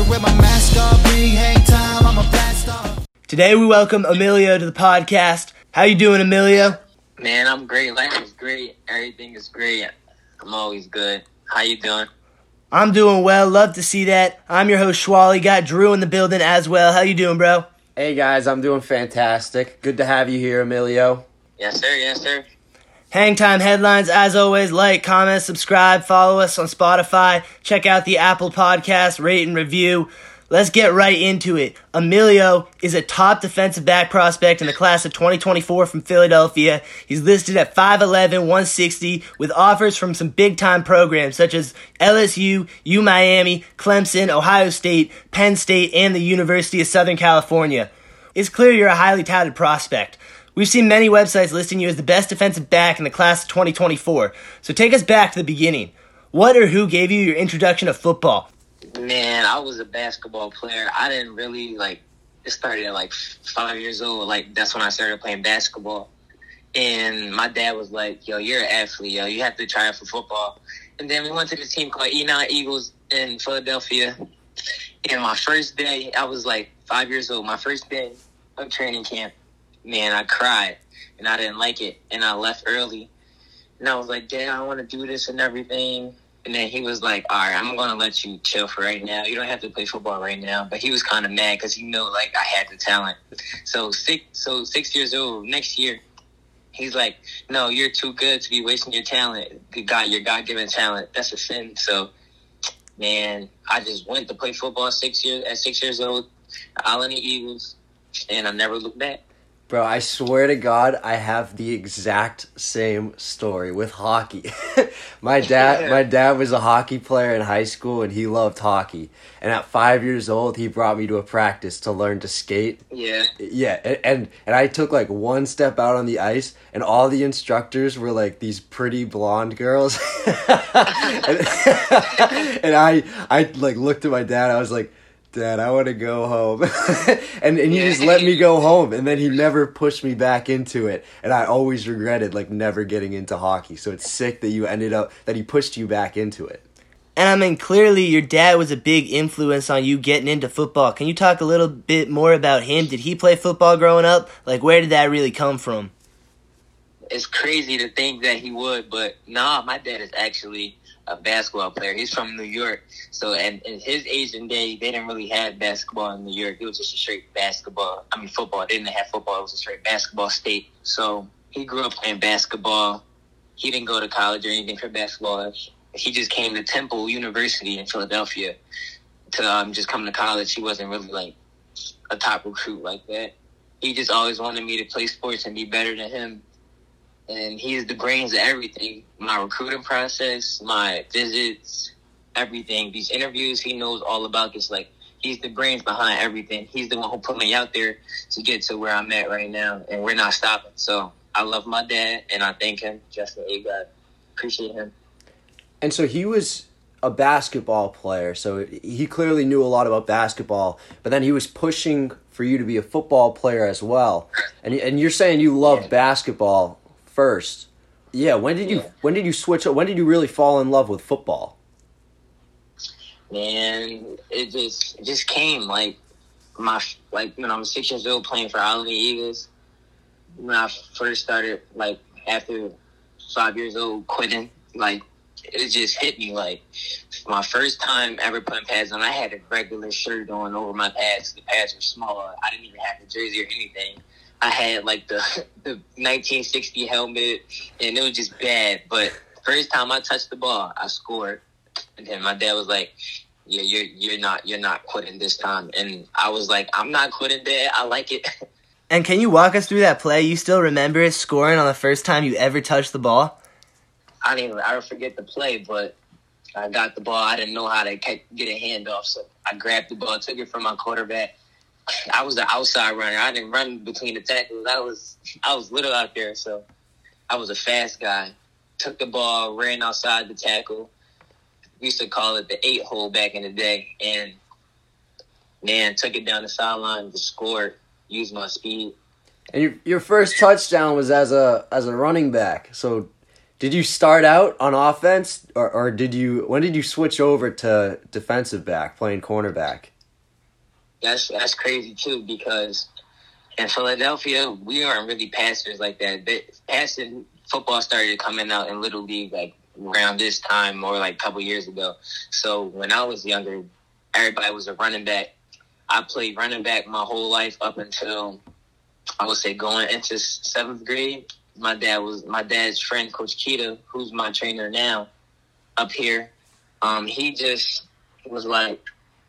picture with my mask off. Big hang time, I'm a blast off. Today we welcome Emilio to the podcast. How you doing, Emilio? Man, I'm great. Life is great. Everything is great. I'm always good. How you doing? I'm doing well. Love to see that. I'm your host Schwally. Got Drew in the building as well. How you doing, bro? Hey guys, I'm doing fantastic. Good to have you here, Emilio. Yes, sir. Yes, sir. Hang time headlines, as always, like, comment, subscribe, follow us on Spotify, check out the Apple Podcast, rate and review. Let's get right into it. Emilio is a top defensive back prospect in the class of 2024 from Philadelphia. He's listed at 5'11, 160, with offers from some big time programs such as LSU, U Miami, Clemson, Ohio State, Penn State, and the University of Southern California. It's clear you're a highly touted prospect. We've seen many websites listing you as the best defensive back in the class of 2024. So take us back to the beginning. What or who gave you your introduction to football? Man, I was a basketball player. I didn't really like. It started at like five years old. Like that's when I started playing basketball. And my dad was like, "Yo, you're an athlete. Yo, you have to try out for football." And then we went to this team called Enoch Eagles in Philadelphia. And my first day, I was like five years old. My first day of training camp, man, I cried and I didn't like it, and I left early. And I was like, Dad, I want to do this and everything. And then he was like, All right, I'm going to let you chill for right now. You don't have to play football right now. But he was kind of mad because he knew like I had the talent. So six, so six years old next year, he's like, No, you're too good to be wasting your talent. You got your God given talent. That's a sin. So, man, I just went to play football six years at six years old, Allen Eagles, and I never looked back. Bro, I swear to God, I have the exact same story with hockey. my dad, my dad was a hockey player in high school, and he loved hockey. And at five years old, he brought me to a practice to learn to skate. Yeah. Yeah, and, and and I took like one step out on the ice, and all the instructors were like these pretty blonde girls, and, and I I like looked at my dad. I was like, Dad, I want to go home, and and he just let me go home, and then he never pushed me back into it, and I always regretted like never getting into hockey. So it's sick that you ended up that he pushed you back into it. And I mean, clearly your dad was a big influence on you getting into football. Can you talk a little bit more about him? Did he play football growing up? Like, where did that really come from? It's crazy to think that he would, but nah, my dad is actually a basketball player. He's from New York. So, and in his age and day, they didn't really have basketball in New York. It was just a straight basketball. I mean, football. They didn't have football. It was a straight basketball state. So he grew up playing basketball. He didn't go to college or anything for basketball. He just came to Temple University in Philadelphia to um, just come to college. He wasn't really like a top recruit like that. He just always wanted me to play sports and be better than him and he's the brains of everything. My recruiting process, my visits, everything. These interviews, he knows all about this. Like he's the brains behind everything. He's the one who put me out there to get to where I'm at right now, and we're not stopping. So I love my dad, and I thank him, Justin A. God. Appreciate him. And so he was a basketball player, so he clearly knew a lot about basketball. But then he was pushing for you to be a football player as well. And and you're saying you love Yeah. basketball first. Yeah, when did you Yeah. when did you switch when did you really fall in love with football? Man, it just it just came like my like when I was six years old playing for Allen Eagles. When I first started, like after five years old, quitting, like it just hit me like my first time ever putting pads on. I had a regular shirt on over my pads. The pads were small. I didn't even have a jersey or anything. I had like the the 1960 helmet, and it was just bad. But first time I touched the ball, I scored. And then my dad was like, "Yeah, you're you're not you're not quitting this time." And I was like, "I'm not quitting, Dad. I like it." And can you walk us through that play? You still remember it scoring on the first time you ever touched the ball? I didn't even, I don't forget the play, but I got the ball. I didn't know how to get a handoff, so I grabbed the ball, took it from my quarterback. I was the outside runner. I didn't run between the tackles. I was I was little out there, so I was a fast guy. Took the ball, ran outside the tackle. We used to call it the eight hole back in the day, and man, took it down the sideline, just scored, used my speed. And your your first touchdown was as a as a running back. So Did you start out on offense, or, or did you? When did you switch over to defensive back, playing cornerback? That's that's crazy too because in Philadelphia we aren't really passers like that. They, passing football started coming out in little league like around this time or like a couple years ago. So when I was younger, everybody was a running back. I played running back my whole life up until I would say going into seventh grade. My dad was my dad's friend, Coach Kita, who's my trainer now up here. Um, he just was like,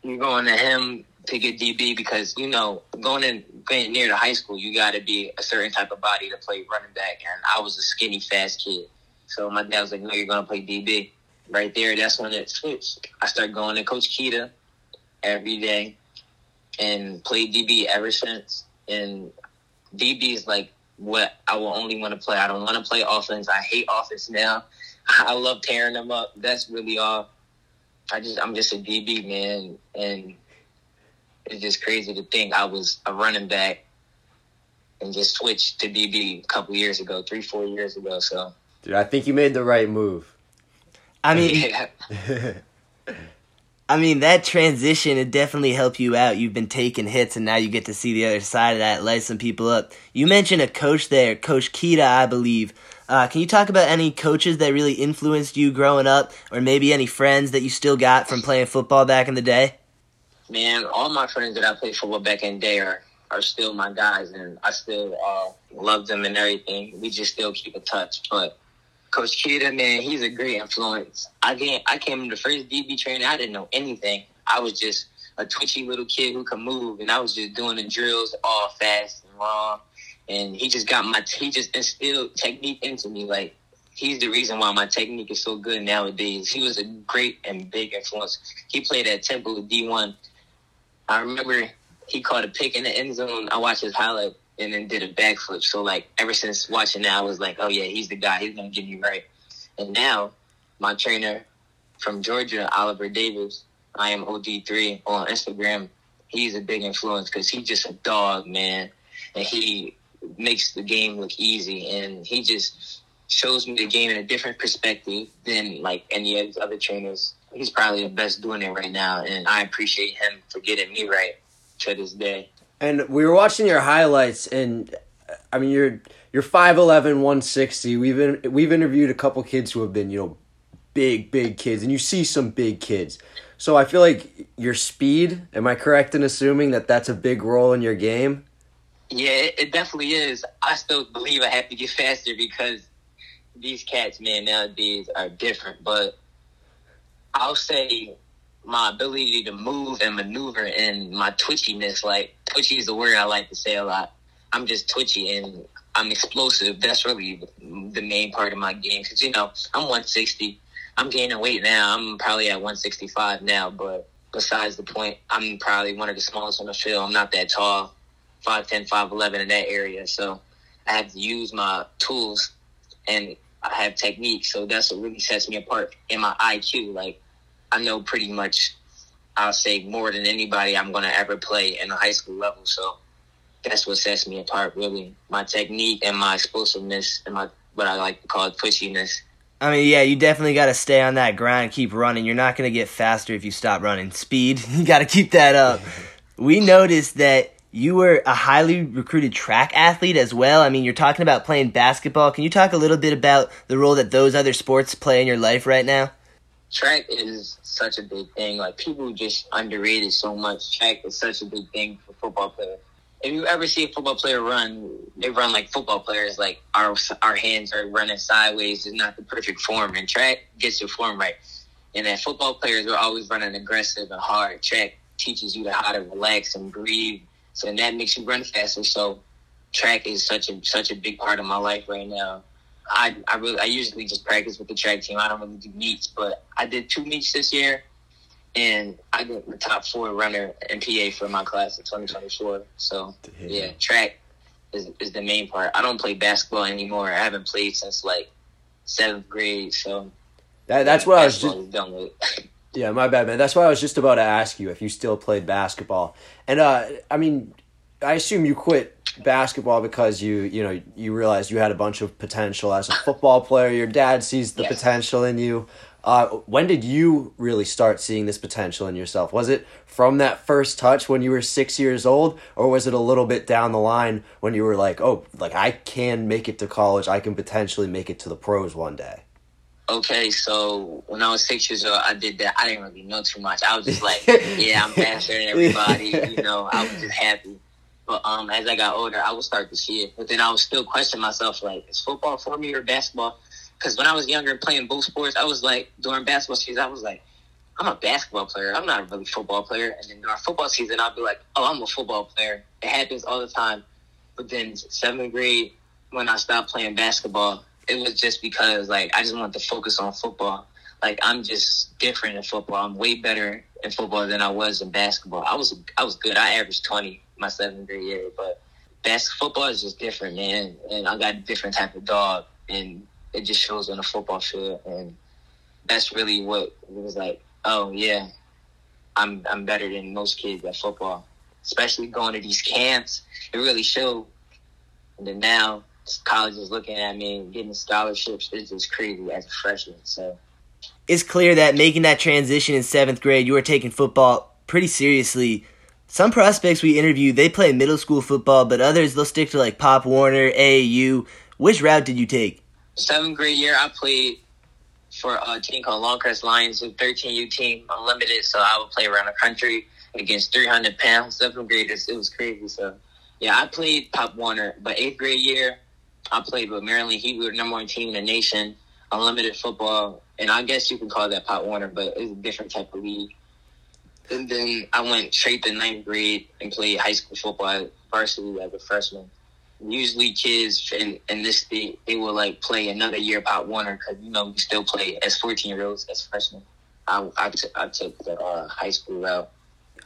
"You're going to him to get DB because you know going in going near to high school, you got to be a certain type of body to play running back." And I was a skinny, fast kid, so my dad was like, "No, you're to play DB." Right there, that's when it switched. I started going to Coach Kita every day and played DB ever since. And DB is like what I will only want to play. I don't want to play offense. I hate offense now. I love tearing them up. That's really all. I just I'm just a DB man, and it's just crazy to think I was a running back and just switched to DB a couple years ago, three four years ago. So Dude, I think you made the right move. I mean, yeah, I mean that transition it definitely helped you out. You've been taking hits, and now you get to see the other side of that, light some people up. You mentioned a coach there, Coach Kita, I believe. Uh, can you talk about any coaches that really influenced you growing up, or maybe any friends that you still got from playing football back in the day? Man, all my friends that I played football back in day are are still my guys, and I still uh, love them and everything. We just still keep in touch, but. Coach Kita, man, he's a great influence. I came, I came in the first DB training. I didn't know anything. I was just a twitchy little kid who could move, and I was just doing the drills all fast and raw. And he just got my, he just instilled technique into me. Like he's the reason why my technique is so good nowadays. He was a great and big influence. He played at Temple D one. I remember he caught a pick in the end zone. I watched his highlight and then did a backflip. So like ever since watching that, I was like, oh yeah, he's the guy. He's gonna get me right. And now my trainer from Georgia, Oliver Davis, I am OD3 on Instagram. He's a big influence because he's just a dog, man, and he makes the game look easy. And he just shows me the game in a different perspective than like any other trainers. He's probably the best doing it right now, and I appreciate him for getting me right to this day. And we were watching your highlights, and I mean, you're you're 5'11", 160. We've in, we've interviewed a couple kids who have been, you know, big big kids, and you see some big kids. So I feel like your speed. Am I correct in assuming that that's a big role in your game? Yeah, it, it definitely is. I still believe I have to get faster because these cats, man, nowadays are different. But I'll say my ability to move and maneuver and my twitchiness, like twitchy is the word I like to say a lot. I'm just twitchy and I'm explosive. That's really the main part of my game because you know I'm 160. I'm gaining weight now. I'm probably at 165 now, but besides the point, I'm probably one of the smallest on the field. I'm not that tall, 5'10", 5'11", in that area. So I have to use my tools and I have technique. So that's what really sets me apart in my IQ. Like I know pretty much, I'll say more than anybody I'm going to ever play in the high school level. So that's what sets me apart, really. My technique and my explosiveness and my what I like to call pushiness. I mean, yeah, you definitely got to stay on that grind, keep running. You're not going to get faster if you stop running. Speed, you got to keep that up. we noticed that you were a highly recruited track athlete as well. I mean, you're talking about playing basketball. Can you talk a little bit about the role that those other sports play in your life right now? Track is such a big thing. Like people just underrate it so much. Track is such a big thing for football players. If you ever see a football player run, they run like football players. Like our our hands are running sideways. It's not the perfect form. And track gets your form right. And that football players are always running aggressive and hard. Track teaches you how to relax and breathe. So and that makes you run faster. So track is such a such a big part of my life right now. I I really I usually just practice with the track team. I don't really do meets, but I did two meets this year, and I got the top four runner in PA for my class in 2024. So Damn. yeah, track is is the main part. I don't play basketball anymore. I haven't played since like seventh grade. So That, that's what I was just. done with. Yeah, my bad, man. That's why I was just about to ask you if you still played basketball. And uh, I mean, I assume you quit basketball because you you know you realized you had a bunch of potential as a football player. Your dad sees the Yes. potential in you. Uh, when did you really start seeing this potential in yourself? Was it from that first touch when you were six years old, or was it a little bit down the line when you were like, oh, like I can make it to college, I can potentially make it to the pros one day? Okay, so when I was six years old, I did that. I didn't really know too much. I was just like, yeah, I'm faster than everybody. You know, I was just happy. But um, as I got older, I would start to see. But then I would still question myself, like, is football for me or basketball? Because when I was younger and playing both sports, I was like, during basketball season, I was like, I'm a basketball player. I'm not a really football player. And then during football season, I'll be like, oh, I'm a football player. It happens all the time. But then seventh grade, when I stopped playing basketball, it was just because like I just wanted to focus on football. Like I'm just different in football. I'm way better in football than I was in basketball. I was I was good. I averaged twenty my seventh grade year, but basketball football is just different, man. And I got a different type of dog, and it just shows on the football field. And that's really what it was like. Oh yeah, I'm I'm better than most kids at football, especially going to these camps. It really showed. And then now college is looking at me and getting scholarships. It's just crazy as a freshman. So It's clear that making that transition in seventh grade, you were taking football pretty seriously. Some prospects we interviewed, they play middle school football, but others they'll stick to like Pop Warner, AAU. Which route did you take? seventh grade year, I played for a team called Longcrest Lions, a 13U team, unlimited. So I would play around the country against 300 pounds. Seventh graders, it was crazy. So yeah, I played Pop Warner, but eighth grade year, I played with Maryland. We were number one team in the nation, unlimited football, and I guess you can call that Pop Warner, but it's a different type of league. And then I went straight to ninth grade and played high school football varsity as a freshman. Usually, kids in, in this state they will like play another year Pop Warner because you know we still play as fourteen year olds as freshmen. I I took took the uh, high school route.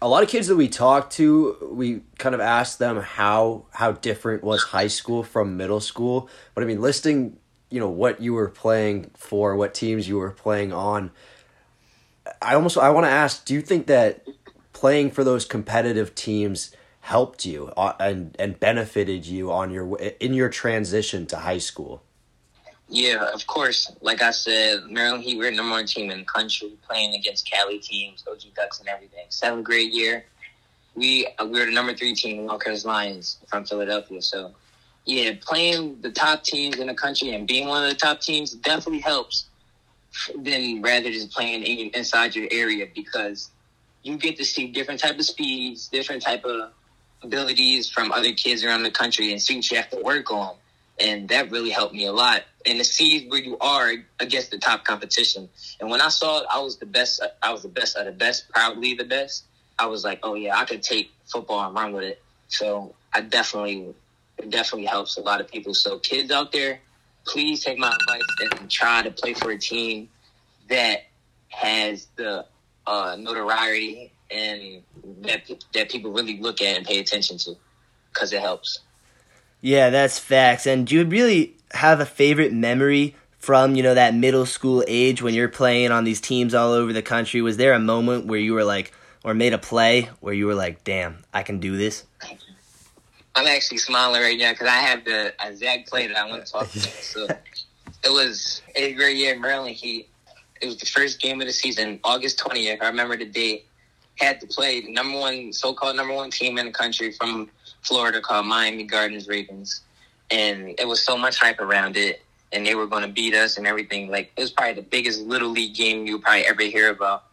a lot of kids that we talked to, we kind of asked them how how different was high school from middle school. But I mean, listing you know what you were playing for, what teams you were playing on. I almost I want to ask, do you think that playing for those competitive teams helped you uh, and and benefited you on your in your transition to high school? Yeah, of course. Like I said, Maryland Heat, we're the number one team in the country, playing against Cali teams, OG Ducks, and everything. Seventh grade year, we uh, we were the number three team, Longcrest Lions from Philadelphia. So, yeah, playing the top teams in the country and being one of the top teams definitely helps. Than rather just playing in, inside your area because you get to see different type of speeds, different type of abilities from other kids around the country, and what you have to work on and that really helped me a lot. And to see where you are against the top competition, and when I saw it, I was the best, I was the best of the best, proudly the best. I was like, oh yeah, I could take football and run with it. So I definitely, it definitely helps a lot of people. So kids out there, please take my advice and try to play for a team that has the uh, notoriety and that that people really look at and pay attention to, because it helps. Yeah, that's facts. And do you really have a favorite memory from, you know, that middle school age when you're playing on these teams all over the country? Was there a moment where you were like, or made a play where you were like, damn, I can do this? I'm actually smiling right now because I have the exact play that I want to talk about. So it was eighth grade year in Maryland Heat. It was the first game of the season, August 20th. I remember the date. Had to play the number one, so-called number one team in the country from Florida called Miami Gardens Ravens, and it was so much hype around it, and they were going to beat us and everything. Like it was probably the biggest little league game you probably ever hear about.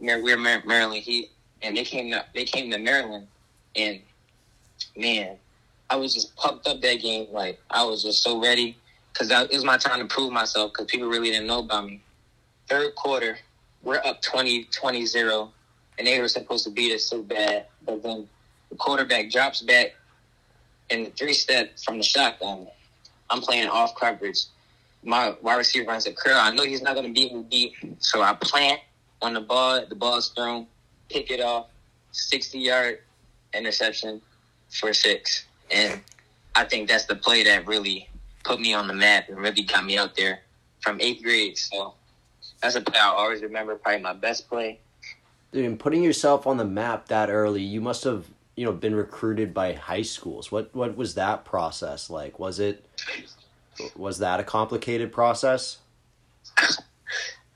We're Maryland Heat, and they came to they came to Maryland, and man, I was just pumped up that game. Like I was just so ready because it was my time to prove myself because people really didn't know about me. Third quarter, we're up 20, 20-0, and they were supposed to beat us so bad, but then the quarterback drops back in the three step from the shotgun. I'm playing off coverage. My wide receiver runs a curl. I know he's not going to beat me deep, so I plant on the ball. The ball's thrown, pick it off, 60 yard interception for six. And I think that's the play that really put me on the map and really got me out there from eighth grade. So that's a play I'll always remember. Probably my best play. Dude, and putting yourself on the map that early, you must have you know been recruited by high schools. What what was that process like? Was it was that a complicated process?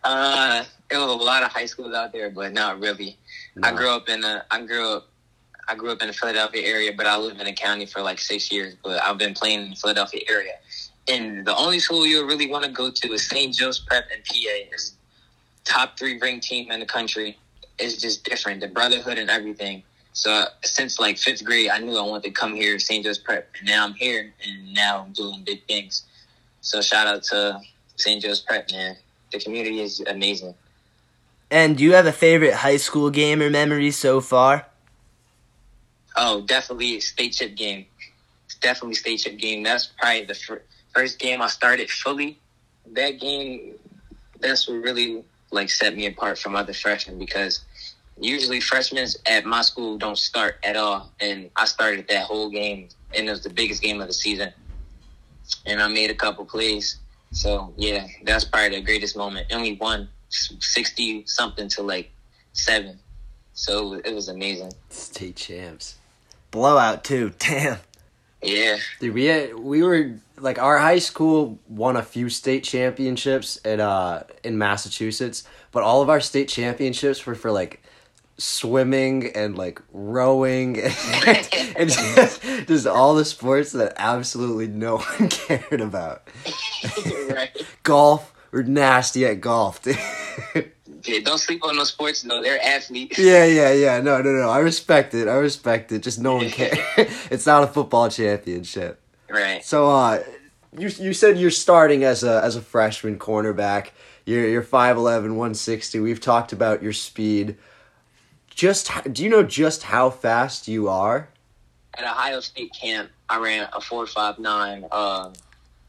Uh, there was a lot of high schools out there, but not really. I grew up in a. I grew up. I grew up in the Philadelphia area, but I lived in the county for like six years. But I've been playing in the Philadelphia area, and the only school you really want to go to is St. Joe's Prep in PA. It's top three ranked team in the country. It's just different, the brotherhood and everything. So since like fifth grade, I knew I wanted to come here, St. Joe's Prep, and now I'm here, and now I'm doing big things. So shout out to St. Joe's Prep, man. The community is amazing. And do you have a favorite high school game or memory so far? Oh, definitely state chip game. It's definitely state chip game. That's probably the fir- first game I started fully. That game, that's what really like set me apart from other freshmen because usually freshmen at my school don't start at all, and I started that whole game, and it was the biggest game of the season, and I made a couple plays. So yeah, that's probably the greatest moment. And we won sixty something to like seven, so it was amazing. State champs. Blowout too. Damn. Yeah. Dude, we had, we were like our high school won a few state championships at uh in Massachusetts, but all of our state championships were for like swimming and like rowing and, and just, just all the sports that absolutely no one cared about. right. Golf, we're nasty at golf. Dude. Don't sleep on those sports though. They're athletes. Yeah, yeah, yeah. No, no, no. I respect it. I respect it. Just no one cares. it's not a football championship. Right. So, uh, you you said you're starting as a as a freshman cornerback. You're you're 5'11", 160. We've talked about your speed. Just do you know just how fast you are? At Ohio State camp, I ran a four five nine, um,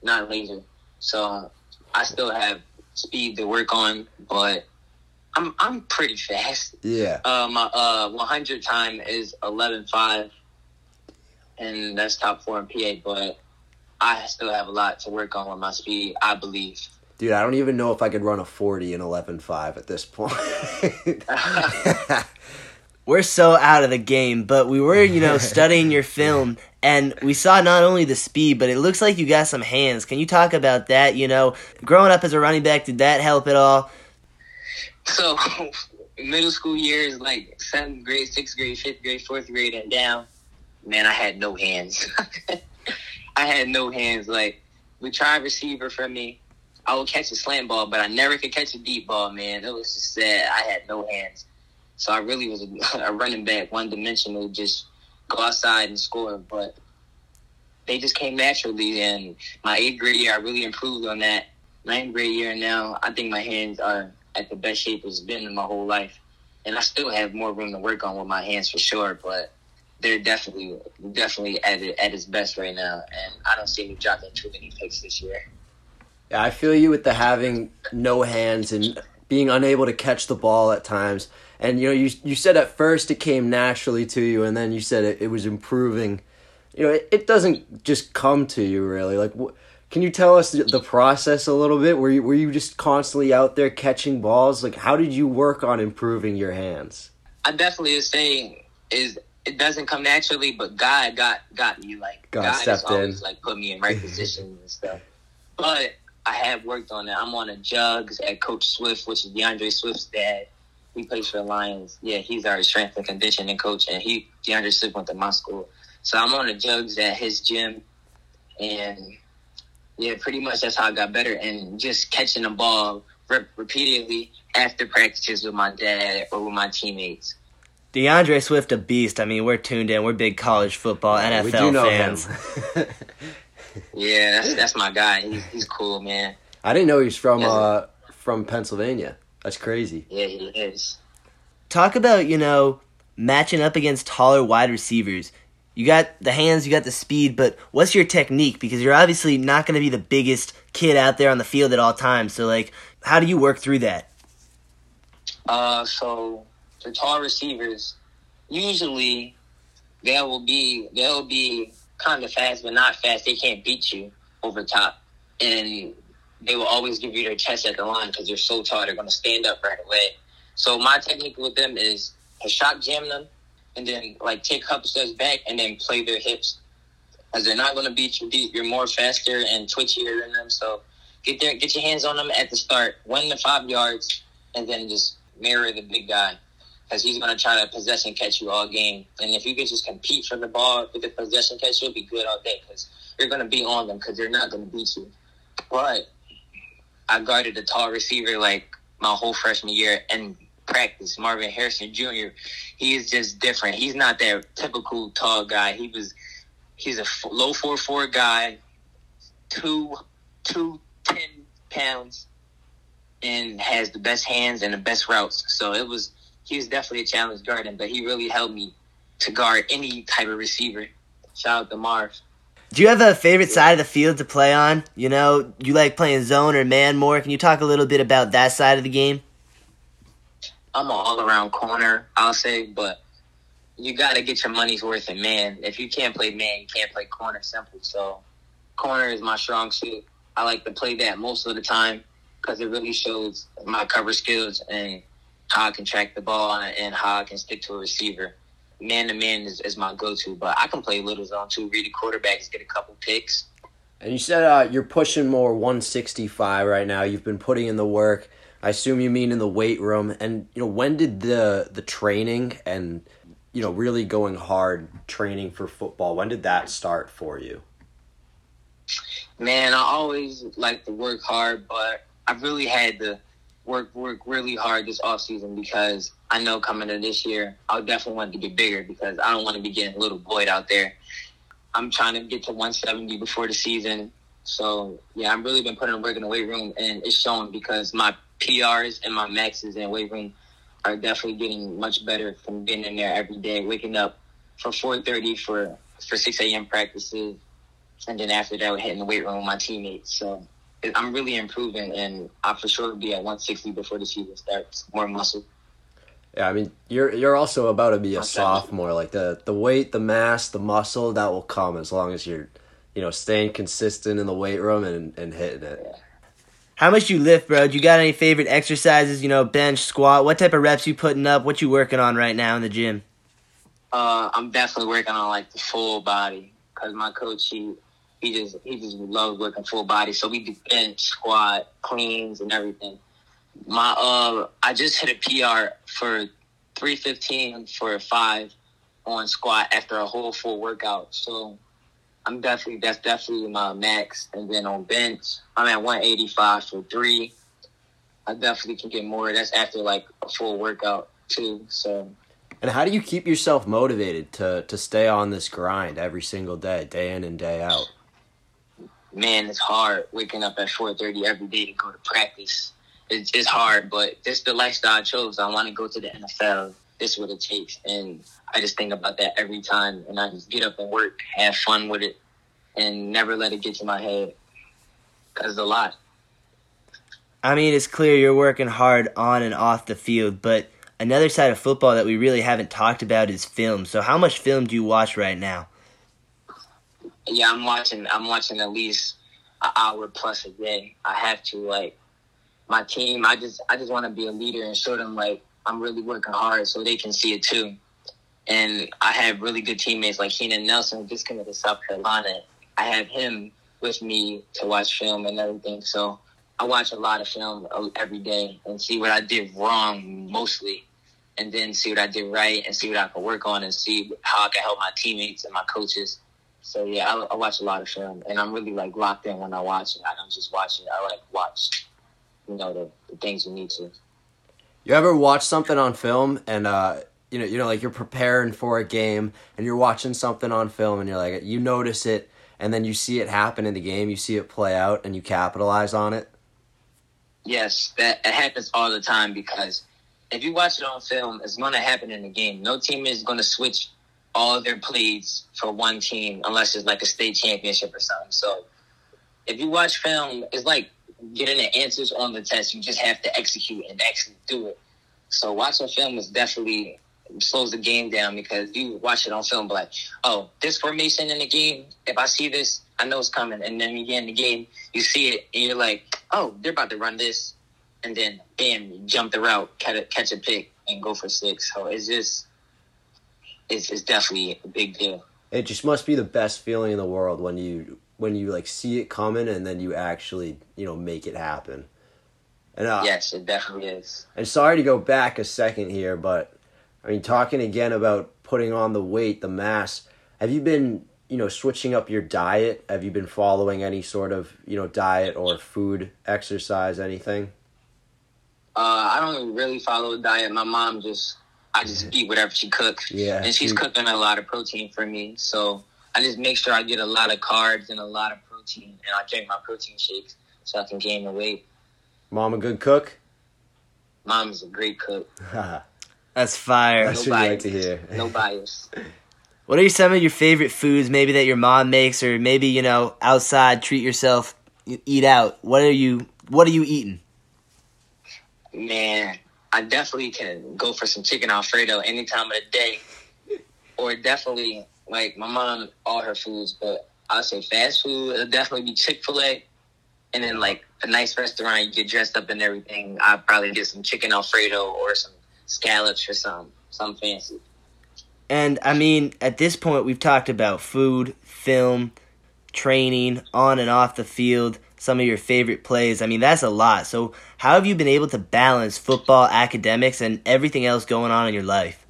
not laser. So I still have speed to work on, but I'm I'm pretty fast. Yeah. Uh, my uh 100 time is 11.5, and that's top four in PA. But I still have a lot to work on with my speed. I believe. Dude, I don't even know if I could run a 40 in 11.5 at this point. We're so out of the game, but we were, you know, studying your film and we saw not only the speed, but it looks like you got some hands. Can you talk about that? You know, growing up as a running back, did that help at all? So, middle school years, like seventh grade, sixth grade, fifth grade, fourth grade, and down, man, I had no hands. I had no hands. Like, we tried receiver for me. I would catch a slam ball, but I never could catch a deep ball, man. It was just sad. I had no hands. So I really was a, a running back, one dimensional, just go outside and score. But they just came naturally. And my eighth grade year, I really improved on that. Ninth grade year now, I think my hands are at the best shape it's been in my whole life. And I still have more room to work on with my hands for sure, but they're definitely definitely at it, at its best right now. And I don't see me dropping too many picks this year. Yeah, I feel you with the having no hands and being unable to catch the ball at times. And you know, you you said at first it came naturally to you, and then you said it, it was improving. You know, it, it doesn't just come to you really. Like, can you tell us the, process a little bit? Were you were you just constantly out there catching balls? Like, how did you work on improving your hands? I definitely is saying is it doesn't come naturally, but God got got me like God has stepped in. always like put me in right positions and stuff. But I have worked on that. I'm on a jugs at Coach Swift, which is D'Andre Swift's dad. He plays for the Lions. Yeah, he's our strength and conditioning coach, and he D'Andre Swift went to my school. So I'm on the jugs at his gym, and yeah, pretty much that's how I got better. And just catching the ball re- repeatedly after practices with my dad or with my teammates. D'Andre Swift, a beast. I mean, we're tuned in. We're big college football, NFL we do know fans. Yeah, that's that's my guy. He's he's cool, man. I didn't know he was from uh from Pennsylvania. That's crazy. Yeah, he is. Talk about, you know, matching up against taller wide receivers. You got the hands, you got the speed, but what's your technique? Because you're obviously not going to be the biggest kid out there on the field at all times. So, like, how do you work through that? Uh, so for tall receivers, usually they will be they'll be kind of fast, but not fast. They can't beat you over top, and they will always give you their chest at the line because they're so tall. They're going to stand up right away. So my technique with them is to shock jam them, and then like take couple steps back and then play their hips. Because they're not going to beat you. Deep. You're more faster and twitchier than them. So get there, get your hands on them at the start, win the five yards, and then just mirror the big guy. Because he's going to try to possess and catch you all game. And if you can just compete for the ball with the possession catch, you'll be good all day. Because you're going to be on them because they're not going to beat you. But I guarded a tall receiver like my whole freshman year and practice. Marvin Harrison Jr. He is just different. He's not that typical tall guy. He was he's a low four four guy, two two ten pounds, and has the best hands and the best routes. So it was he was definitely a challenge guarding, but he really helped me to guard any type of receiver. Shout out to Marv. Do you have a favorite side of the field to play on? You know, you like playing zone or man more. Can you talk a little bit about that side of the game? I'm an all around corner, I'll say, but you got to get your money's worth in man. If you can't play man, you can't play corner. Simple. So, corner is my strong suit. I like to play that most of the time because it really shows my cover skills and how I can track the ball and how I can stick to a receiver. Man to man is, my go to, but I can play little zone too. Read the quarterbacks, get a couple picks. And you said uh, you're pushing more 165 right now. You've been putting in the work. I assume you mean in the weight room. And you know, when did the the training and you know really going hard training for football? When did that start for you? Man, I always like to work hard, but I really had to work work really hard this off season because I know coming to this year, I definitely want to get bigger because I don't want to be getting a little Boyd out there. I'm trying to get to 170 before the season. So yeah, I've really been putting work in the weight room, and it's showing because my PRs and my maxes and weight room are definitely getting much better from being in there every day, waking up for 4:30 for for 6 a.m. practices, and then after that, we're hitting the weight room with my teammates. So I'm really improving, and I for sure will be at 160 before the season starts. More muscle. Yeah, I mean, you're you're also about to be a sophomore. Like the the weight, the mass, the muscle that will come as long as you're, you know, staying consistent in the weight room and and hitting it. Yeah. How much you lift, bro? Do you got any favorite exercises? You know, bench, squat. What type of reps you putting up? What you working on right now in the gym? Uh, I'm definitely working on like the full body because my coach he he just he just loves working full body. So we do bench, squat, cleans, and everything. My uh, I just hit a PR for three fifteen for a five on squat after a whole full workout. So I'm definitely that's definitely my max. And then on bench, I'm at 185 for three. I definitely can get more. That's after like a full workout too. So And how do you keep yourself motivated to to stay on this grind every single day, day in and day out? man, it's hard waking up at 4:30 every day to go to practice. It's, it's hard, but this is the lifestyle I chose. I want to go to the NFL. This is what it takes, and I just think about that every time. And I just get up and work, have fun with it, and never let it get to my head. Cause it's a lot. I mean, it's clear you're working hard on and off the field, but another side of football that we really haven't talked about is film. So, how much film do you watch right now? Yeah, I'm watching. I'm watching at least an hour plus a day. I have to like my team. I just I just want to be a leader and show them like I'm really working hard so they can see it too. And I have really good teammates like Keenan Nelson, who just coming to South Carolina. I have him with me to watch film and everything. So I watch a lot of film every day and see what I did wrong mostly, and then see what I did right and see what I can work on and see how I can help my teammates and my coaches. So yeah, I, I watch a lot of film, and I'm really like locked in when I watch it. I don't just watch it; I like watch, you know, the, the things you need to. You ever watch something on film and uh you know, you know like you're preparing for a game and you're watching something on film and you're like you notice it and then you see it happen in the game, you see it play out and you capitalize on it? Yes, that it happens all the time because if you watch it on film, it's going to happen in the game. No team is going to switch all their plays for one team unless it's like a state championship or something. So if you watch film, it's like getting the answers on the test. You just have to execute and actually do it. So watching film is definitely slows the game down because you watch it on film, but like, oh, this formation in the game, if I see this, I know it's coming. And then you get in the game, you see it, and you're like, oh, they're about to run this. And then, bam, you jump the route, catch a, catch a pick, and go for six. So it's just, it's it's definitely a big deal. It just must be the best feeling in the world when you when you like see it coming and then you actually you know make it happen. And uh, Yes, it definitely is. And sorry to go back a second here, but I mean, talking again about putting on the weight, the mass. Have you been, you know, switching up your diet? Have you been following any sort of, you know, diet or food, exercise, anything? Uh, I don't really follow a diet. My mom just, I just eat whatever she cooks. Yeah, And she's she- cooking a lot of protein for me. So I just make sure I get a lot of carbs and a lot of protein. And I drink my protein shakes so I can gain the weight. Mom a good cook? Mom is a great cook. That's That's fire. what you like to hear. No bias. What are some of your favorite foods, maybe that your mom makes, or maybe you know outside, treat yourself, eat out? What are you What are you eating? Man, I definitely can go for some chicken Alfredo any time of the day. Or definitely, like, my mom, all her foods, but I'll say fast food, it'll definitely be Chick fil A. And then, like, a nice restaurant, you get dressed up and everything. I'd probably get some chicken Alfredo or some scallops or some, some fancy. And I mean, at this point, we've talked about food, film, training, on and off the field, some of your favorite plays. I mean, that's a lot. So, how have you been able to balance football, academics, and everything else going on in your life?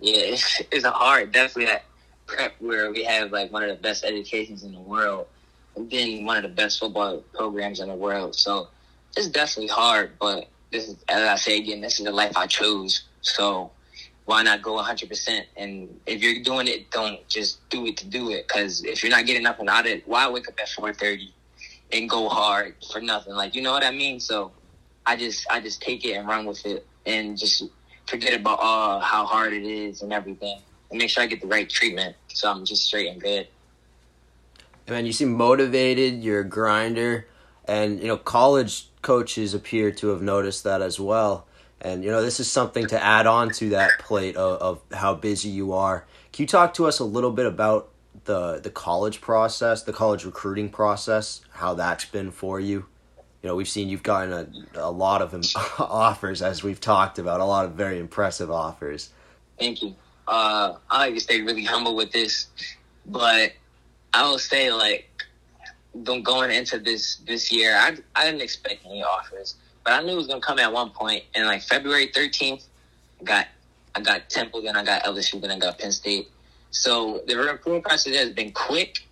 Yeah, it's, it's a hard, definitely at prep where we have like one of the best educations in the world, and then one of the best football programs in the world. So it's definitely hard, but this is, as I say again, this is the life I chose. So why not go 100%? And if you're doing it, don't just do it to do it. Because if you're not getting up and out of it, why wake up at 4:30 and go hard for nothing? Like you know what I mean? So I just I just take it and run with it, and just forget about uh, how hard it is and everything, and make sure I get the right treatment. So I'm just straight and good. Man, you seem motivated. You're a grinder, and you know college coaches appear to have noticed that as well. And you know this is something to add on to that plate of, of how busy you are. Can you talk to us a little bit about the the college process, the college recruiting process, how that's been for you? You know, we've seen you've gotten a, a lot of offers, as we've talked about, a lot of very impressive offers. Thank you. Uh, I like to stay really humble with this, but I will say like going into this this year, I I didn't expect any offers, but I knew it was gonna come at one point. And like February thirteenth, got I got Temple, then I got LSU, then I got Penn State. So the recruiting process has been quick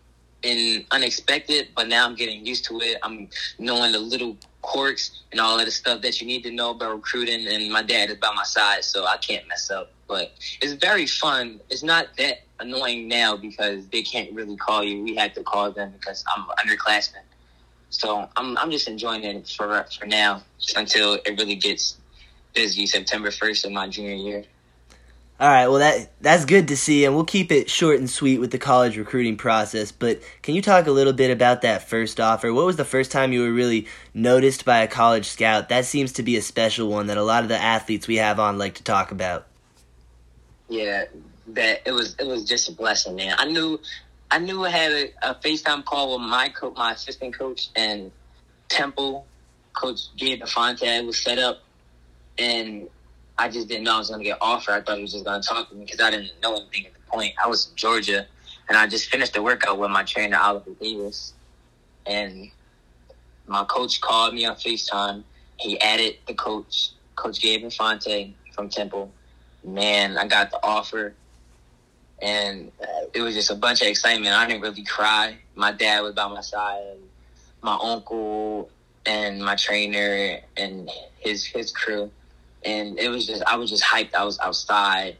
and unexpected, but now I'm getting used to it. I'm knowing the little quirks and all of the stuff that you need to know about recruiting. And my dad is by my side, so I can't mess up. But it's very fun. It's not that annoying now because they can't really call you. We had to call them because I'm underclassmen. So I'm I'm just enjoying it for for now until it really gets busy September first of my junior year. All right, well that that's good to see, and we'll keep it short and sweet with the college recruiting process. But can you talk a little bit about that first offer? What was the first time you were really noticed by a college scout? That seems to be a special one that a lot of the athletes we have on like to talk about. Yeah, that it was it was just a blessing, man. I knew I knew I had a, a FaceTime call with my coach, my assistant coach, and Temple coach Gabe Infante was set up, and I just didn't know I was going to get offered. I thought he was just going to talk to me because I didn't know anything at the point. I was in Georgia, and I just finished the workout with my trainer Oliver Davis, and my coach called me on FaceTime. He added the coach, Coach Gabe Infante from Temple. Man, I got the offer, and uh, it was just a bunch of excitement. I didn't really cry. My dad was by my side, my uncle, and my trainer, and his his crew, and it was just I was just hyped. I was outside.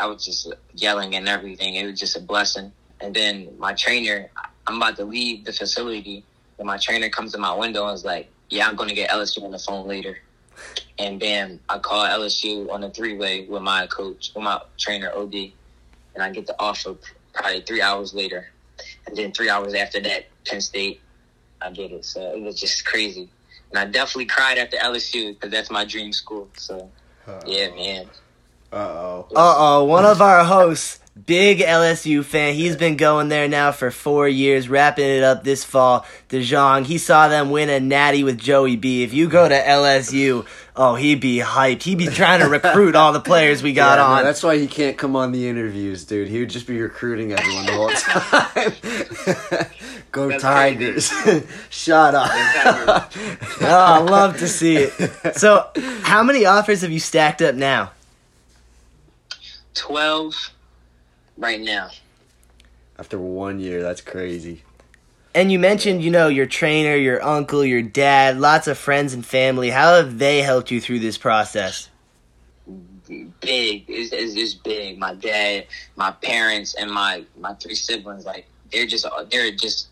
I was just yelling and everything. It was just a blessing. And then my trainer, I'm about to leave the facility, and my trainer comes to my window and is like, "Yeah, I'm going to get LSU on the phone later." And bam, I call LSU on a three way with my coach, with my trainer OD, and I get the offer probably three hours later. And then three hours after that, Penn State, I get it. So it was just crazy. And I definitely cried after LSU because that's my dream school. So yeah, man. Uh oh. Uh oh, one of our hosts Big LSU fan. He's been going there now for four years, wrapping it up this fall. DeJong, he saw them win a natty with Joey B. If you go to LSU, oh, he'd be hyped. He'd be trying to recruit all the players we got Yeah, no, on. that's why he can't come on the interviews, dude. He would just be recruiting everyone the whole time. Go That's Tigers! Shut up. Oh, I love to see it. So, how many offers have you stacked up now? 12 right now. After one year, that's crazy. And you mentioned, you know, your trainer, your uncle, your dad, lots of friends and family. How have they helped you through this process? Big. It's, it's just big. My dad, my parents, and my, my three siblings, like, they're just, they're just,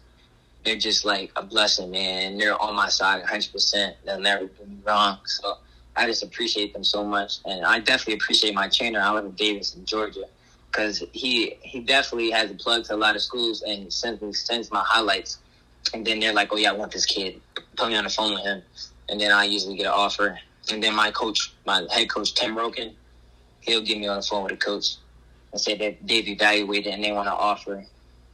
they're just like a blessing, man. They're on my side 100%. They'll never do me wrong. So I just appreciate them so much. And I definitely appreciate my trainer, Oliver Davis in Georgia. Because he he definitely has a plug to a lot of schools and sends sends my highlights, and then they're like, "Oh yeah, I want this kid." Put me on the phone with him, and then I usually get an offer. And then my coach, my head coach Tim Roken, he'll get me on the phone with a coach and say that they've evaluated and they want to offer.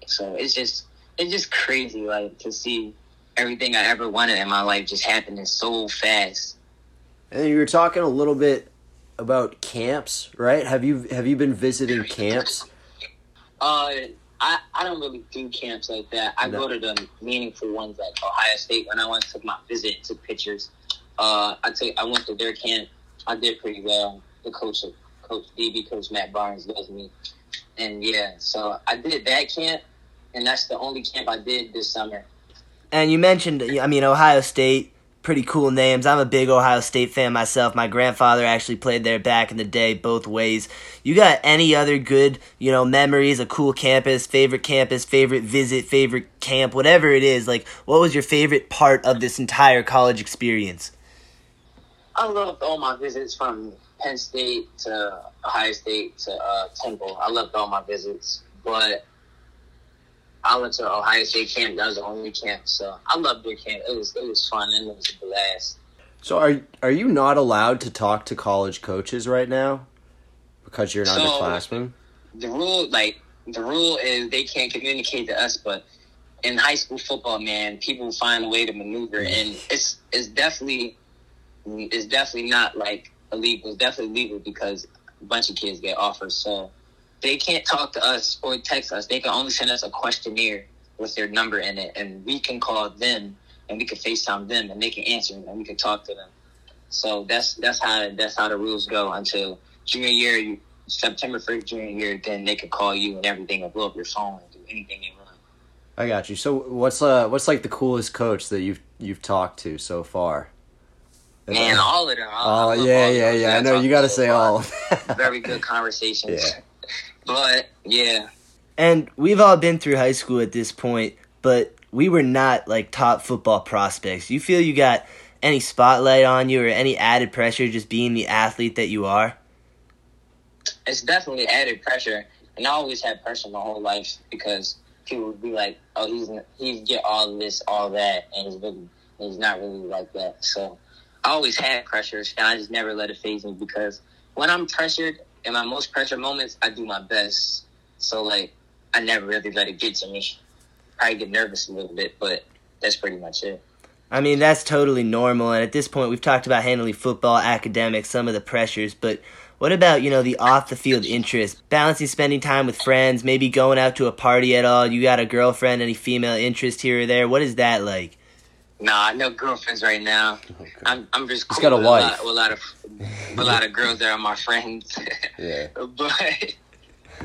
So it's just it's just crazy, like to see everything I ever wanted in my life just happening so fast. And you were talking a little bit about camps, right? Have you have you been visiting camps? Uh, I, I don't really do camps like that. I No. go to the meaningful ones like Ohio State. When I went took my visit, and took pictures. Uh, I take I went to their camp. I did pretty well. The coach, Coach DB, Coach Matt Barnes, loves me, and yeah. So I did that camp, and that's the only camp I did this summer. And you mentioned, I mean, Ohio State, pretty cool names. I'm a big Ohio State fan myself. My grandfather actually played there back in the day, both ways. You got any other good, you know, memories, a cool campus, favorite campus, favorite visit, favorite camp, whatever it is? Like, what was your favorite part of this entire college experience? I loved all my visits from Penn State to Ohio State to uh, Temple. I loved all my visits, but I went to Ohio State camp. That was the only camp, so I loved their camp. It was it was fun and it was a blast. So are are you not allowed to talk to college coaches right now because you're an So- underclassman? The rule, like the rule, is they can't communicate to us, but in high school football, man, people find a way to maneuver, and it's it's definitely it's definitely not like illegal. It's definitely legal because a bunch of kids get offers. So they can't talk to us or text us. They can only send us a questionnaire with their number in it, and we can call them and we can FaceTime them, and they can answer and we can talk to them. So that's that's how that's how the rules go until junior year, you- September first junior year. Then they can call you and everything will blow up your phone and do anything they want. I got you. So what's uh what's like the coolest coach that you've you've talked to so far? Man, all of them. Oh yeah, yeah, yeah. I know you got to say all. Very good conversations. Yeah. But yeah, And we've all been through high school at this point, but we were not like top football prospects. You feel you got any spotlight on you or any added pressure just being the athlete that you are? it's definitely added pressure, and I always had pressure my whole life because people would be like, "Oh, he's he's get all this, all that," and he's really he's not really like that. So I always had pressures, and I just never let it phase me because when I'm pressured in my most pressure moments, I do my best. So like, I never really let it get to me. I get nervous a little bit, but that's pretty much it. I mean, that's totally normal. And at this point, we've talked about handling football, academics, some of the pressures. But what about, you know, the off the field interest? Balancing spending time with friends, maybe going out to a party at all? You got a girlfriend, any female interest here or there? What is that like? Nah, no girlfriends right now. I'm I'm just He's cool got a with wife. lot, with a lot of with a lot of girls that are my friends. Yeah. but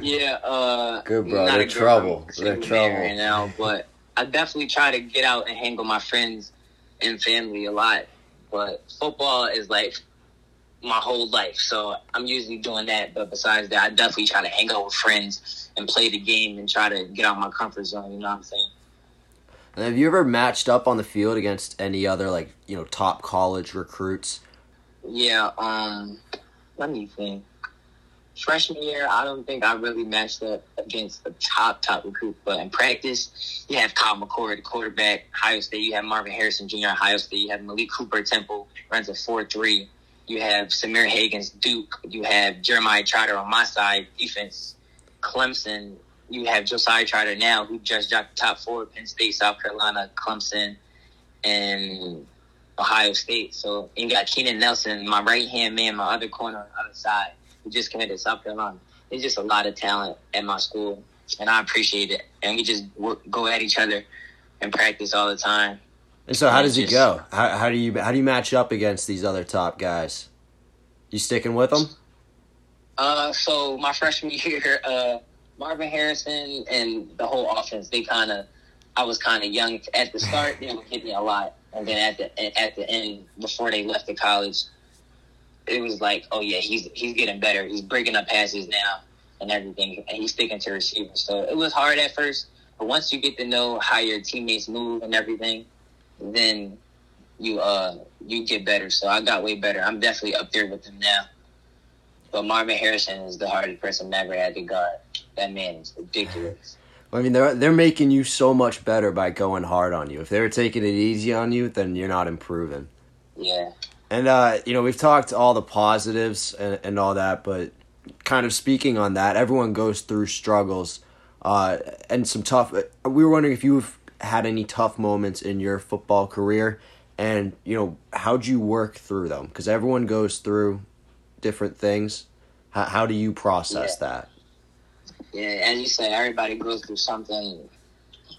yeah, uh, Good, bro. They're trouble. They're trouble. right now. But I definitely try to get out and hang with my friends and family a lot. But football is like my whole life, so I'm usually doing that. But besides that, I definitely try to hang out with friends and play the game and try to get out my comfort zone. You know what I'm saying? And have you ever matched up on the field against any other like you know top college recruits? Yeah, um, let me think. Freshman year, I don't think I really matched up against a top, top recruit. But in practice, you have Kyle McCord, the quarterback, Ohio State. You have Marvin Harrison Jr., Ohio State. You have Malik Cooper, Temple, runs a 4-3. You have Samir Hagens, Duke. You have Jeremiah Trotter on my side, defense. Clemson, you have Josiah Trotter now, who just dropped the top four: Penn State, South Carolina, Clemson, and Ohio State. So you got Keenan Nelson, my right hand man, my other corner on the other side, who just committed to South Carolina. There's just a lot of talent at my school, and I appreciate it. And we just work, go at each other and practice all the time. And so, how does it Just- go? How, how do you how do you match up against these other top guys? You sticking with them? Uh, so my freshman year, uh, Marvin Harrison and the whole offense, they kind of, I was kind of young at the start. They would hit me a lot, and then at the at the end, before they left the college, it was like, oh yeah, he's he's getting better. He's breaking up passes now and everything, and he's sticking to receivers. So it was hard at first, but once you get to know how your teammates move and everything, then you uh you get better. So I got way better. I'm definitely up there with them now. But Marvin Harrison is the hardest person I've ever had to guard. That man is ridiculous. I mean, they're they're making you so much better by going hard on you. If they're taking it easy on you, then you're not improving. Yeah. And uh, you know, we've talked all the positives and, and all that, but kind of speaking on that, everyone goes through struggles uh, and some tough. We were wondering if you've had any tough moments in your football career, and you know, how'd you work through them? Because everyone goes through different things. How, how do you process Yeah. that? Yeah, as you said, everybody goes through something.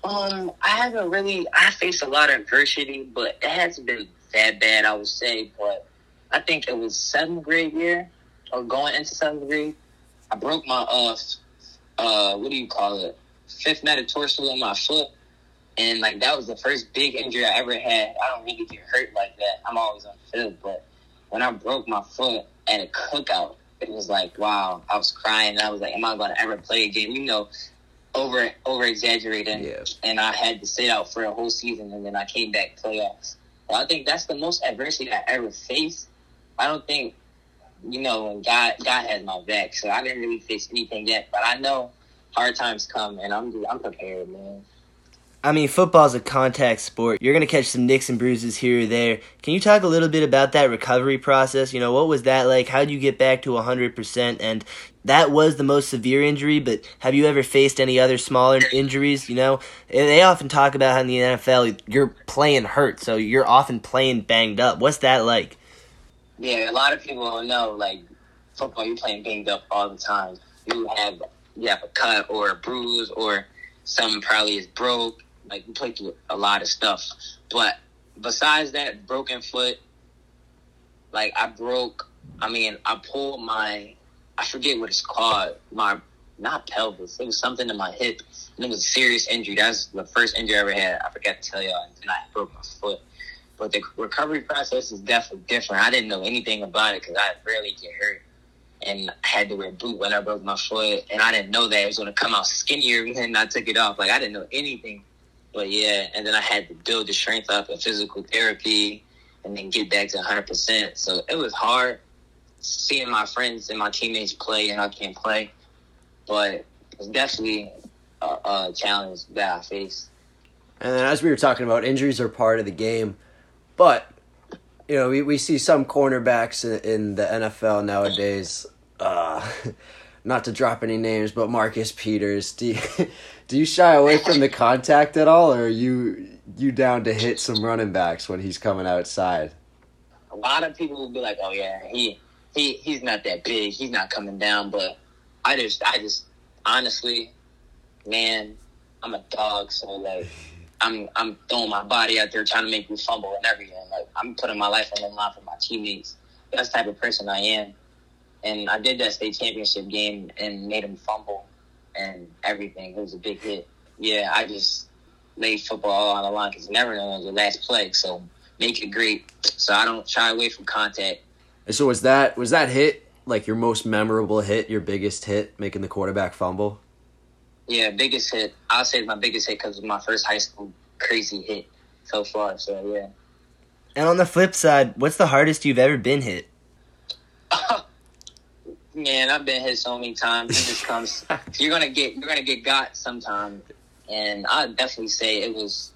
Um, I haven't really. I faced a lot of adversity, but it hasn't been that bad, I would say. But I think it was seventh grade year, or going into seventh grade. I broke my uh, uh, what do you call it? Fifth metatarsal in my foot, and like that was the first big injury I ever had. I don't really get hurt like that. I'm always on the field, but when I broke my foot at a cookout, it was like, wow, I was crying. And I was like, am I going to ever play a game? You know, over over exaggerating. Yeah. And I had to sit out for a whole season, and then I came back playoffs. I think that's the most adversity I ever faced. I don't think, you know, God God has my back, so I didn't really face anything yet. But I know hard times come, and I'm I'm prepared, man. I mean, football's a contact sport. You're going to catch some nicks and bruises here or there. Can you talk a little bit about that recovery process? You know, what was that like? How would you get back to 100%? And that was the most severe injury, but have you ever faced any other smaller injuries? You know, they often talk about how in the NFL you're playing hurt, so you're often playing banged up. What's that like? Yeah, a lot of people know. Like football, you're playing banged up all the time. You have you have a cut or a bruise or something probably is broke. Like you play through a lot of stuff. But besides that broken foot, like I broke. I mean, I pulled my. I forget what it's called. My not pelvis. It was something in my hip, and it was a serious injury. That's the first injury I ever had. I forgot to tell y'all, and I broke my foot. But the recovery process is definitely different. I didn't know anything about it because I rarely get hurt. And I had to wear a boot when I broke my foot. And I didn't know that it was going to come out skinnier and I took it off. Like, I didn't know anything. But yeah, and then I had to build the strength up in physical therapy and then get back to 100%. So it was hard seeing my friends and my teammates play and I can't play. But it's definitely a, a challenge that I faced. And then, as we were talking about, injuries are part of the game, but you know, we, we see some cornerbacks in, in the NFL nowadays. Uh, not to drop any names, but Marcus Peters. Do you, do you shy away from the contact at all, or are you you down to hit some running backs when he's coming outside? a lot of people will be like, "Oh yeah, he he he's not that big. He's not coming down." But I just I just honestly, man, I'm a dog. So like, I'm I'm throwing my body out there trying to make me fumble and everything. Like I'm putting my life on the line for my teammates. That's the type of person I am. And I did that state championship game and made him fumble and everything. It was a big hit. Yeah, I just laid football on the line because you never know when the last play. So make it great. So I don't shy away from contact. And so was that was that hit like your most memorable hit, your biggest hit, making the quarterback fumble? Yeah, biggest hit. I'll say it's my biggest hit because it was my first high school crazy hit so far. So yeah. And on the flip side, what's the hardest you've ever been hit? Man, I've been hit so many times. It just comes. you're gonna get you're gonna get got sometime, and I definitely say it was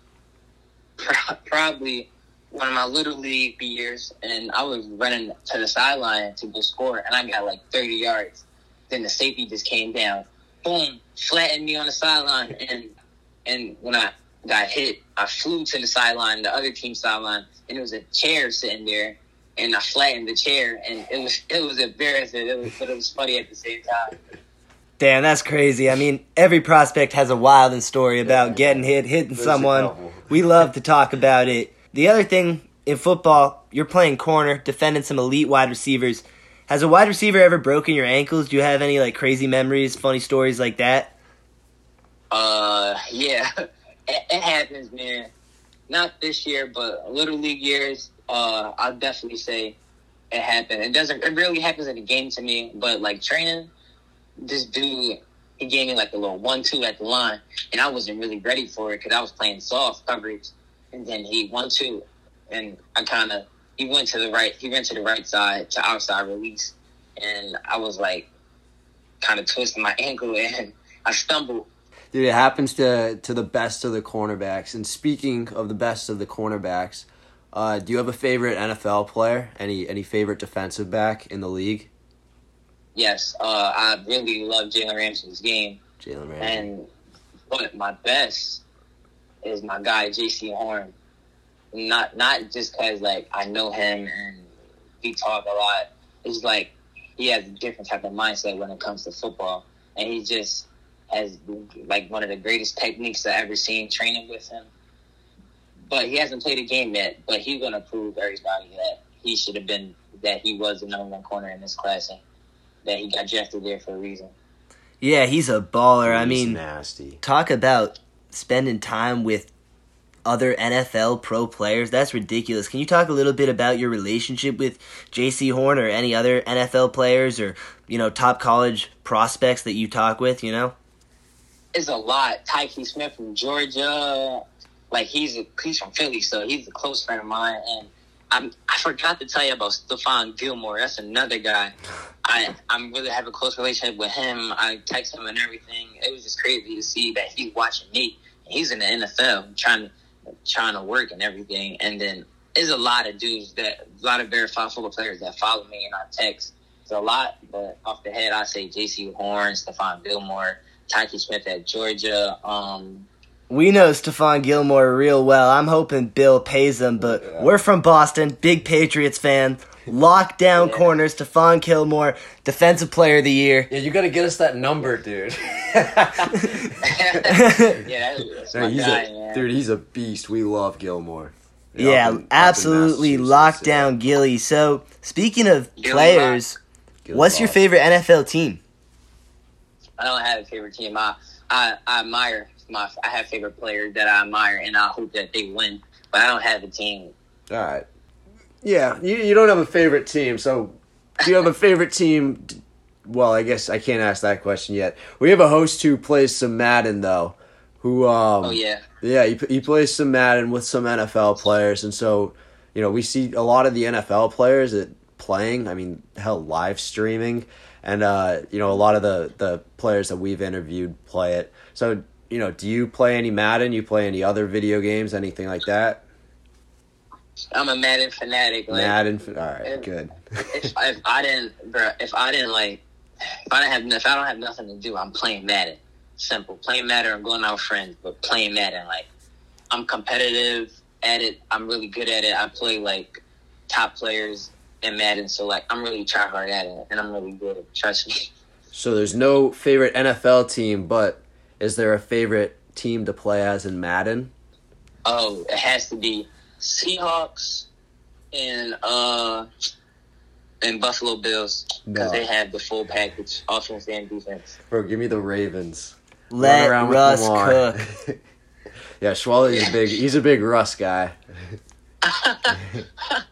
pro- probably one of my little league years, and I was running to the sideline to go score, and I got like 30 yards. Then the safety just came down, boom, flattened me on the sideline. And and when I got hit, I flew to the sideline, the other team sideline, and there was a chair sitting there, and I flattened the chair, and it was it was embarrassing, it was, but it was funny at the same time. Damn, that's crazy. I mean, every prospect has a wild story about getting hit, hitting someone. We love to talk about it. The other thing in football, you're playing corner, defending some elite wide receivers. Has a wide receiver ever broken your ankles? Do you have any like crazy memories, funny stories like that? Uh, yeah, it, it happens, man. Not this year, but little league years. Uh, I'll definitely say it happened. It doesn't. It really happens in the game to me, but like training, this dude he gave me like a little one-two at the line, and I wasn't really ready for it because I was playing soft coverage, and then he one-two, and I kind of he went to the right. He went to the right side to outside release, and I was like kind of twisting my ankle, and I stumbled. Dude, it happens to to the best of the cornerbacks. And speaking of the best of the cornerbacks, uh, do you have a favorite NFL player? Any any favorite defensive back in the league? Yes, uh, I really love Jalen Ramsey's game, Jalen Ramsey. and but my best is my guy Jaycee Horn. Not not just because like I know him and we talk a lot. It's like he has a different type of mindset when it comes to football, and he just has like one of the greatest techniques I've ever seen training with him. But he hasn't played a game yet. But he's gonna prove everybody that he should have been that he was the number one corner in this class and that he got drafted there for a reason. Yeah, he's a baller. I mean, nasty. talk about spending time with other NFL pro players. That's ridiculous. Can you talk a little bit about your relationship with Jaycee Horn or any other NFL players or, you know, top college prospects that you talk with, you know? It's a lot. Tykee Smith from Georgia, like he's a, he's from Philly, so he's a close friend of mine. And I'm, I forgot to tell you about Stephon Gilmore. That's another guy. I I'm really have a close relationship with him. I text him and everything. It was just crazy to see that he's watching me. He's in the NFL trying to trying to work and everything. And then there's a lot of dudes that a lot of verified football players that follow me and I text. It's a lot, but off the head I say Jaycee Horn, Stephon Gilmore, Tykee Smith at Georgia. Um, We know Stephon Gilmore real well. I'm hoping Bill pays him, but Yeah. we're from Boston, big Patriots fan. Lockdown Yeah. corner, Stephon Gilmore, defensive player of the year. Yeah, you got to get us that number, dude. yeah, that's No, my he's guy, a, man. dude, he's a beast. We love Gilmore. Yeah, Up in- up in absolutely Massachusetts, lockdown Gilly. So, speaking of Gilly players, yeah. what's your favorite NFL team? I don't have a favorite team. I, I, I admire my. I have favorite players that I admire, and I hope that they win. But I don't have a team. All right. Yeah, you, you don't have a favorite team, so do you have a favorite team? Well, I guess I can't ask that question yet. We have a host who plays some Madden though, who um Oh yeah, yeah he, he plays some Madden with some NFL players, and so you know we see a lot of the NFL players that playing. I mean, hell, live streaming, and uh, you know a lot of the the players that we've interviewed play it. So you know, do you play any Madden? You play any other video games? Anything like that? I'm a Madden fanatic. Like, Madden. All right, Yeah. good. if, if I didn't, bro, if I didn't like, if I didn't have, if I don't have nothing to do, I'm playing Madden. Simple, playing Madden or going out with friends, but playing Madden. Like, I'm competitive at it. I'm really good at it. I play like top players in Madden, so like I'm really try hard at it, and I'm really good. At it, trust me. So there's no favorite NFL team, but is there a favorite team to play as in Madden? Oh, it has to be Seahawks and uh and Buffalo Bills because No. they have the full package, offense and defense. Bro, give me the Ravens. Run Let around with Russ Lamar. cook. yeah, Schwally's a big. He's a big Russ guy.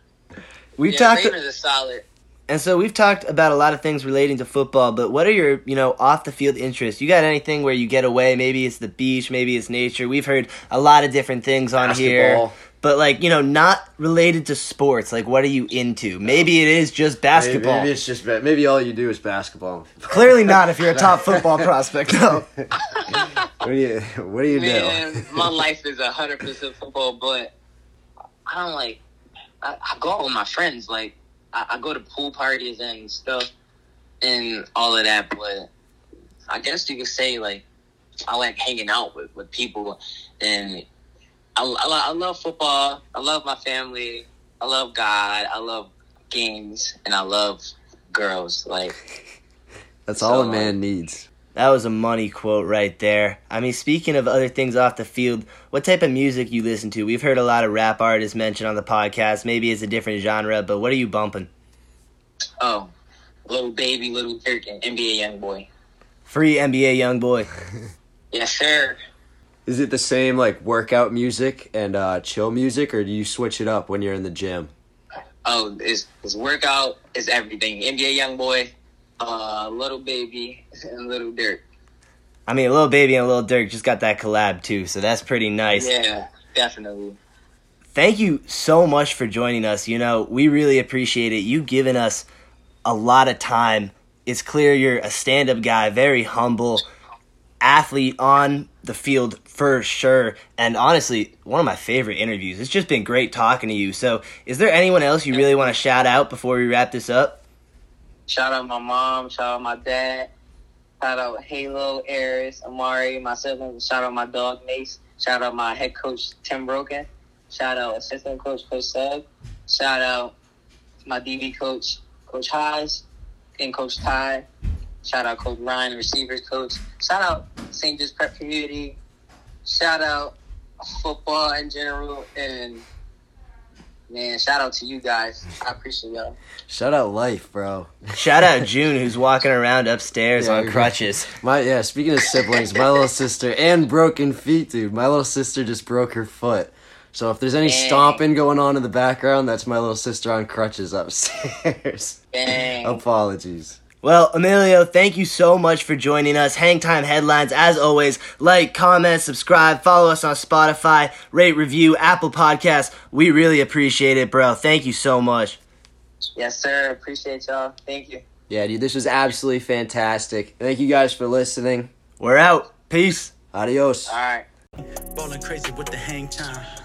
We've yeah, talked, Ravens is solid. And so we've talked about a lot of things relating to football. But what are your, you know, off the field interests? You got anything where you get away? Maybe it's the beach, maybe it's nature. We've heard a lot of different things on here. But like, you know, not related to sports. Like, what are you into? Maybe it is just basketball. Maybe, maybe it's just maybe all you do is basketball. Clearly not if you're a top football prospect. No. What do you What do you Man, my life is hundred percent football, but I don't like. I, I go out with my friends. Like I, I go to pool parties and stuff, and all of that. But I guess you could say like I like hanging out with, with people, and I, I, I love football. I love my family. I love God. I love games, and I love girls. Like That's all a So, man um, needs. That was a money quote right there. I mean, speaking of other things off the field, what type of music you listen to? We've heard a lot of rap artists mentioned on the podcast. Maybe it's a different genre, but what are you bumping? oh, Lil Baby, Lil Durk, and NBA YoungBoy. Free NBA YoungBoy. Yes, sir. Is it the same like workout music and uh, chill music, or do you switch it up when you're in the gym? Oh, it's, it's workout. It's everything. NBA YoungBoy, uh, Lil Baby, and Lil Durk. I mean, Lil Baby and Lil Durk just got that collab too, so that's pretty nice. Yeah, definitely. Thank you so much for joining us. You know, we really appreciate it. You giving us a lot of time. It's clear you're a stand up guy, very humble, athlete on the field for sure. And honestly, one of my favorite interviews. It's just been great talking to you. So, is there anyone else you really want to shout out before we wrap this up? Shout out my mom. Shout out my dad. Shout out Halo, Aris, Amari, my siblings. Shout out my dog Mace. Shout out my head coach Tim Roken. Shout out assistant coach Coach Seb. Shout out my DB coach Coach Haas and Coach Ty. Shout out Coach Ryan, receivers coach. Shout out St. Joe's Prep community. Shout out football in general and man, shout out to you guys. I appreciate y'all. Shout out life, bro. Shout out June, who's walking around upstairs Yeah, on crutches. My yeah. Speaking of siblings, my little sister and broken feet, dude. My little sister just broke her foot. So if there's any Dang. stomping going on in the background, that's my little sister on crutches upstairs. Dang. Apologies. Well, Emilio, thank you so much for joining us. Hang Time Headlines, as always, like, comment, subscribe, follow us on Spotify, rate, review, Apple Podcasts. We really appreciate it, bro. Thank you so much. Yes, sir. Appreciate y'all. Thank you. Yeah, dude, this was absolutely fantastic. Thank you guys for listening. We're out. Peace. Adios. All right. Ballin' crazy with the hang time.